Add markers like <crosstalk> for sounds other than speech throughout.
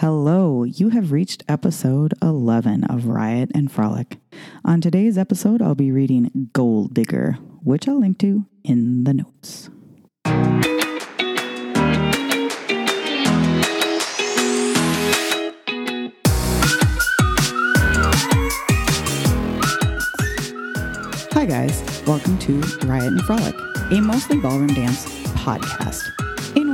Hello, you have reached episode 11 of Riot and Frolic. On today's episode, I'll be reading Gold Digger, which I'll link to in the notes. Hi, guys. Welcome to Riot and Frolic, a mostly ballroom dance podcast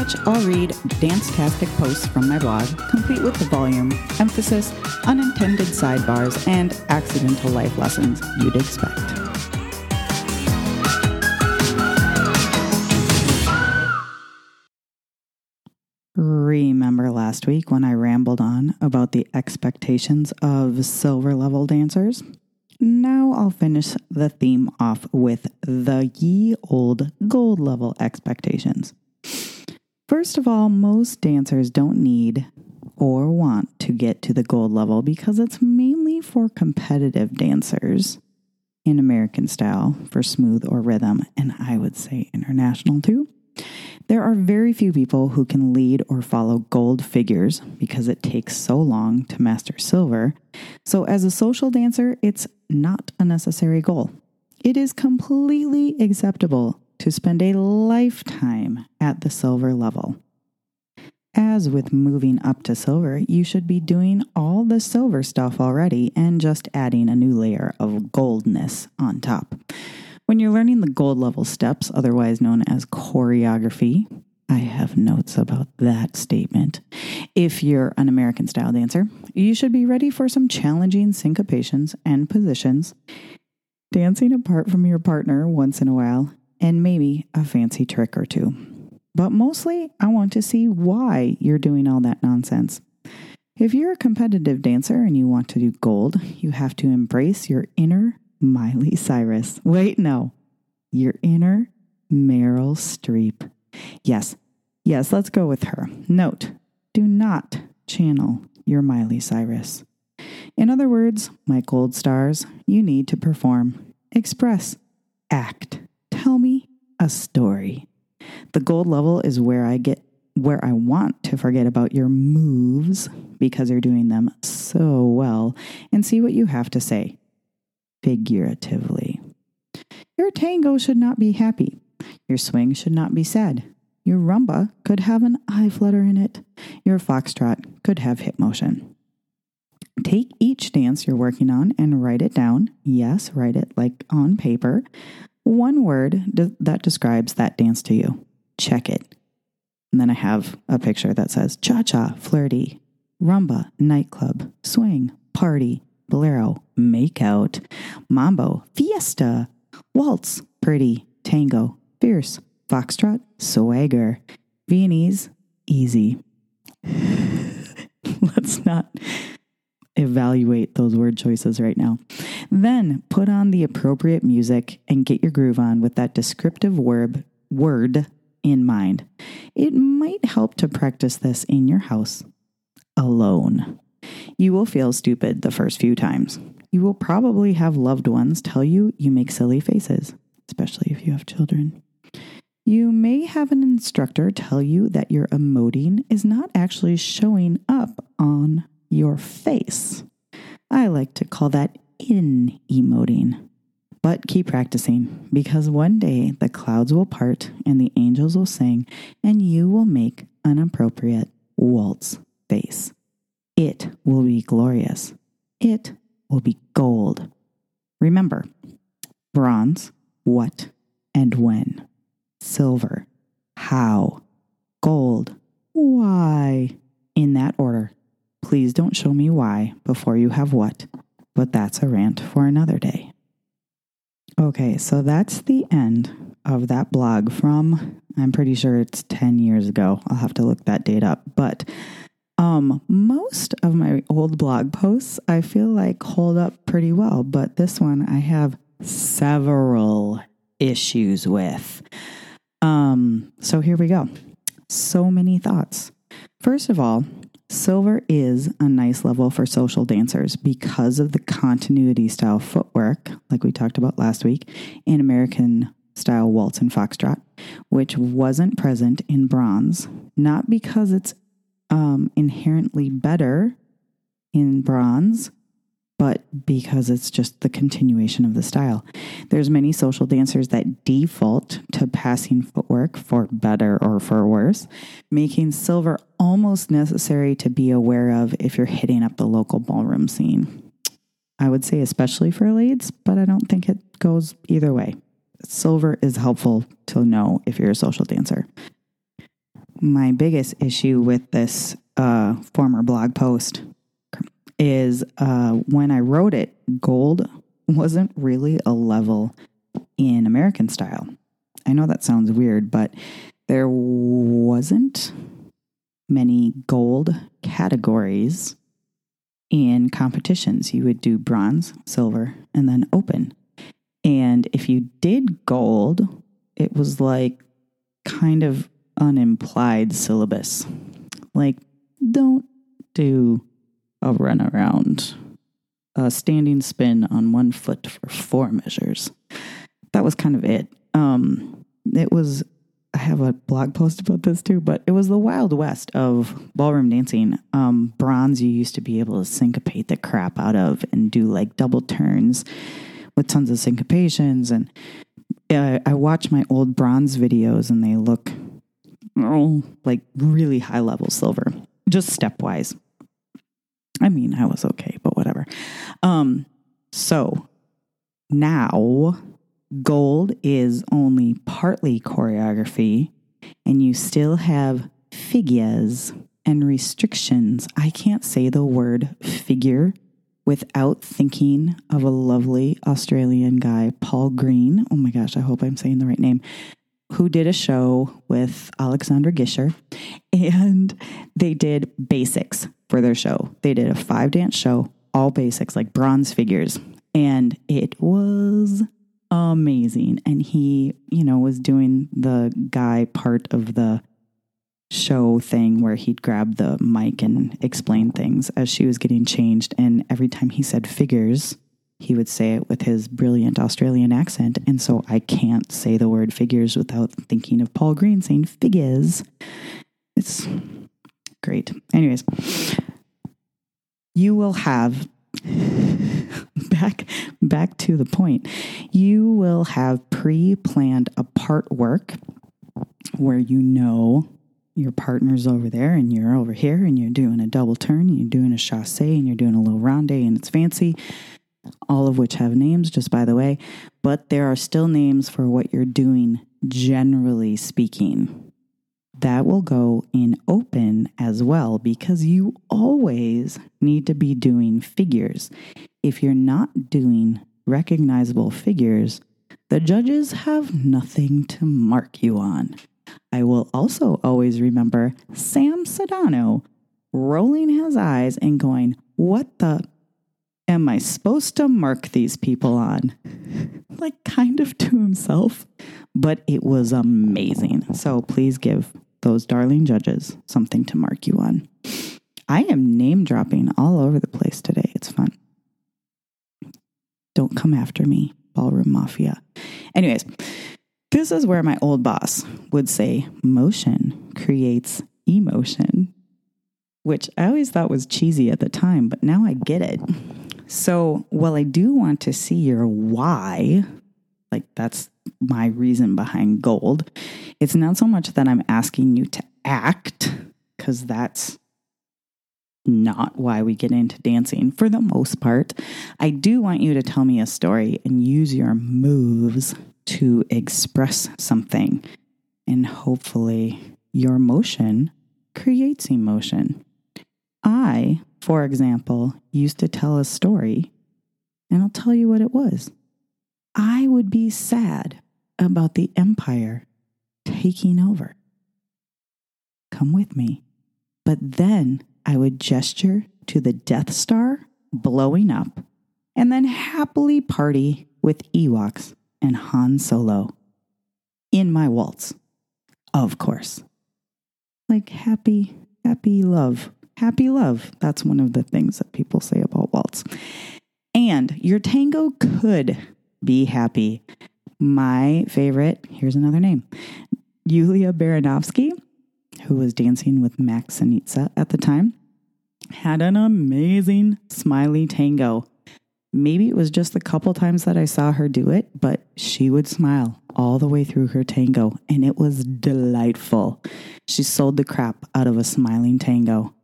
which I'll read dance-tastic posts from my blog, complete with the volume, emphasis, unintended sidebars, and accidental life lessons you'd expect. Remember last week when I rambled on about the expectations of silver level dancers? Now I'll finish the theme off with the ye old gold level expectations. First of all, most dancers don't need or want to get to the gold level because it's mainly for competitive dancers in American style for smooth or rhythm, and I would say international too. There are very few people who can lead or follow gold figures because it takes so long to master silver. So, as a social dancer, it's not a necessary goal. It is completely acceptable to spend a lifetime at the silver level. As with moving up to silver, you should be doing all the silver stuff already and just adding a new layer of goldness on top. When you're learning the gold level steps, otherwise known as choreography, I have notes about that statement. If you're an American style dancer, you should be ready for some challenging syncopations and positions, dancing apart from your partner once in a while, and maybe a fancy trick or two. But mostly, I want to see why you're doing all that nonsense. If you're a competitive dancer and you want to do gold, you have to embrace your inner Miley Cyrus. Wait, no, your inner Meryl Streep. Yes, yes, let's go with her. Note do not channel your Miley Cyrus. In other words, my gold stars, you need to perform, express, act a story. The gold level is where I get where I want to forget about your moves because you're doing them so well and see what you have to say figuratively. Your tango should not be happy. Your swing should not be sad. Your rumba could have an eye flutter in it. Your foxtrot could have hip motion. Take each dance you're working on and write it down. Yes, write it like on paper one word that describes that dance to you. Check it. And then I have a picture that says cha cha, flirty, rumba, nightclub, swing, party, bolero, makeout, mambo, fiesta, waltz, pretty, tango, fierce, foxtrot, swagger, Viennese, easy. <laughs> Let's not evaluate those word choices right now. Then put on the appropriate music and get your groove on with that descriptive word, word in mind. It might help to practice this in your house alone. You will feel stupid the first few times. You will probably have loved ones tell you you make silly faces, especially if you have children. You may have an instructor tell you that your emoting is not actually showing up on your face. I like to call that in emoting. But keep practicing because one day the clouds will part and the angels will sing, and you will make an appropriate waltz face. It will be glorious. It will be gold. Remember bronze, what and when, silver, how, gold, why, in that order. Please don't show me why before you have what, but that's a rant for another day. Okay, so that's the end of that blog from, I'm pretty sure it's 10 years ago. I'll have to look that date up. But um, most of my old blog posts I feel like hold up pretty well, but this one I have several issues with. Um, so here we go. So many thoughts. First of all, Silver is a nice level for social dancers because of the continuity style footwork, like we talked about last week, in American style waltz and foxtrot, which wasn't present in bronze, not because it's um, inherently better in bronze, but because it's just the continuation of the style. There's many social dancers that default to passing footwork for better or for worse, making silver almost necessary to be aware of if you're hitting up the local ballroom scene. I would say especially for leads, but I don't think it goes either way. Silver is helpful to know if you're a social dancer. My biggest issue with this uh, former blog post is uh, when I wrote it, gold wasn't really a level in American style. I know that sounds weird, but there wasn't many gold categories in competitions. You would do bronze, silver, and then open. And if you did gold, it was like kind of unimplied syllabus. Like, don't do a run around, a standing spin on one foot for four measures. That was kind of it. Um, it was, I have a blog post about this too, but it was the wild west of ballroom dancing. Um, bronze, you used to be able to syncopate the crap out of and do like double turns with tons of syncopations. And uh, I watch my old bronze videos and they look oh, like really high level silver, just stepwise. I mean, I was okay, but whatever. Um, so now gold is only partly choreography, and you still have figures and restrictions. I can't say the word figure without thinking of a lovely Australian guy, Paul Green. Oh my gosh, I hope I'm saying the right name. Who did a show with Alexandra Gisher, and they did basics for their show. They did a five dance show, all basics, like bronze figures. And it was amazing. And he, you know, was doing the guy part of the show thing where he'd grab the mic and explain things as she was getting changed. And every time he said figures, he would say it with his brilliant Australian accent. And so I can't say the word figures without thinking of Paul Green saying figures. It's great. Anyways, you will have <laughs> back back to the point. You will have pre-planned a part work where you know your partner's over there and you're over here and you're doing a double turn and you're doing a chasse and you're doing a little ronde and it's fancy all of which have names just by the way but there are still names for what you're doing generally speaking that will go in open as well because you always need to be doing figures. If you're not doing recognizable figures, the judges have nothing to mark you on. I will also always remember Sam Sodano rolling his eyes and going, What the am I supposed to mark these people on? <laughs> like, kind of to himself, but it was amazing. So please give those darling judges something to mark you on. I am name dropping all over the place today. It's fun. Don't come after me, ballroom mafia. Anyways, this is where my old boss would say motion creates emotion, which I always thought was cheesy at the time, but now I get it. So, while I do want to see your why, like that's my reason behind gold. It's not so much that I'm asking you to act, because that's not why we get into dancing for the most part. I do want you to tell me a story and use your moves to express something. And hopefully, your motion creates emotion. I, for example, used to tell a story, and I'll tell you what it was. I would be sad about the empire taking over. Come with me. But then I would gesture to the Death Star blowing up and then happily party with Ewoks and Han Solo in my waltz, of course. Like happy, happy love. Happy love. That's one of the things that people say about waltz. And your tango could be happy. My favorite, here's another name Yulia Baranovsky, who was dancing with Max Sinitsa at the time, had an amazing smiley tango. Maybe it was just the couple times that I saw her do it, but she would smile all the way through her tango, and it was delightful. She sold the crap out of a smiling tango.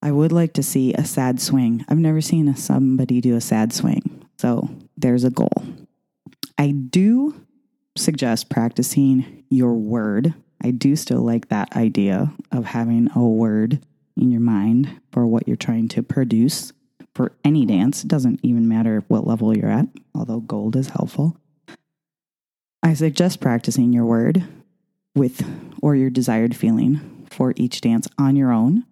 I would like to see a sad swing. I've never seen somebody do a sad swing, so there's a goal. I do suggest practicing your word. I do still like that idea of having a word in your mind for what you're trying to produce for any dance. It doesn't even matter what level you're at, although gold is helpful. I suggest practicing your word with or your desired feeling for each dance on your own.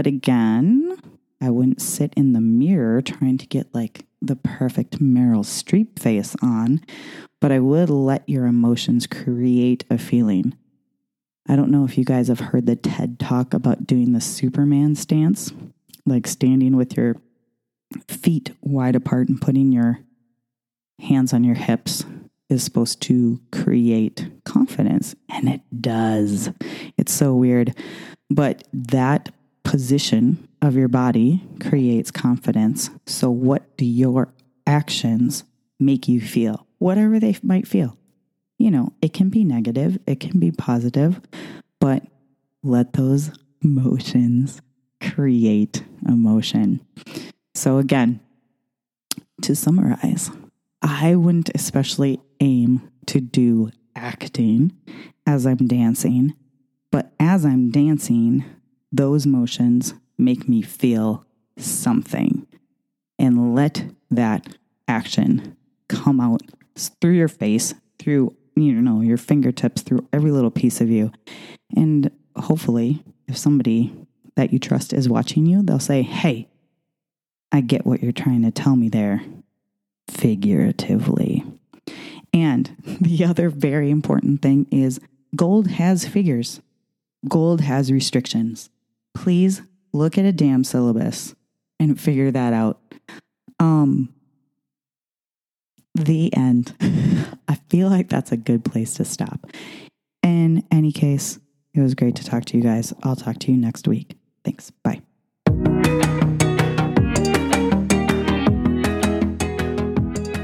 But again, I wouldn't sit in the mirror trying to get like the perfect Meryl Streep face on, but I would let your emotions create a feeling. I don't know if you guys have heard the TED talk about doing the Superman stance, like standing with your feet wide apart and putting your hands on your hips is supposed to create confidence, and it does. It's so weird. But that position of your body creates confidence. So, what do your actions make you feel? Whatever they might feel. You know, it can be negative, it can be positive, but let those emotions create emotion. So, again, to summarize, I wouldn't especially aim to do acting as I'm dancing, but as I'm dancing, those motions make me feel something and let that action come out through your face, through you know your fingertips, through every little piece of you. And hopefully, if somebody that you trust is watching you, they'll say, "Hey, I get what you're trying to tell me there." Figuratively. And <laughs> the other very important thing is gold has figures. Gold has restrictions please look at a damn syllabus and figure that out. Um, the end. <laughs> I feel like that's a good place to stop. In any case, it was great to talk to you guys. I'll talk to you next week. Thanks. Bye.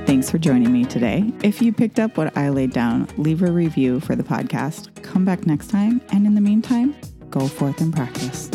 Thanks for joining me today. If you picked up what I laid down, leave a review for the podcast. Come back next time. And in the meantime, go forth and practice.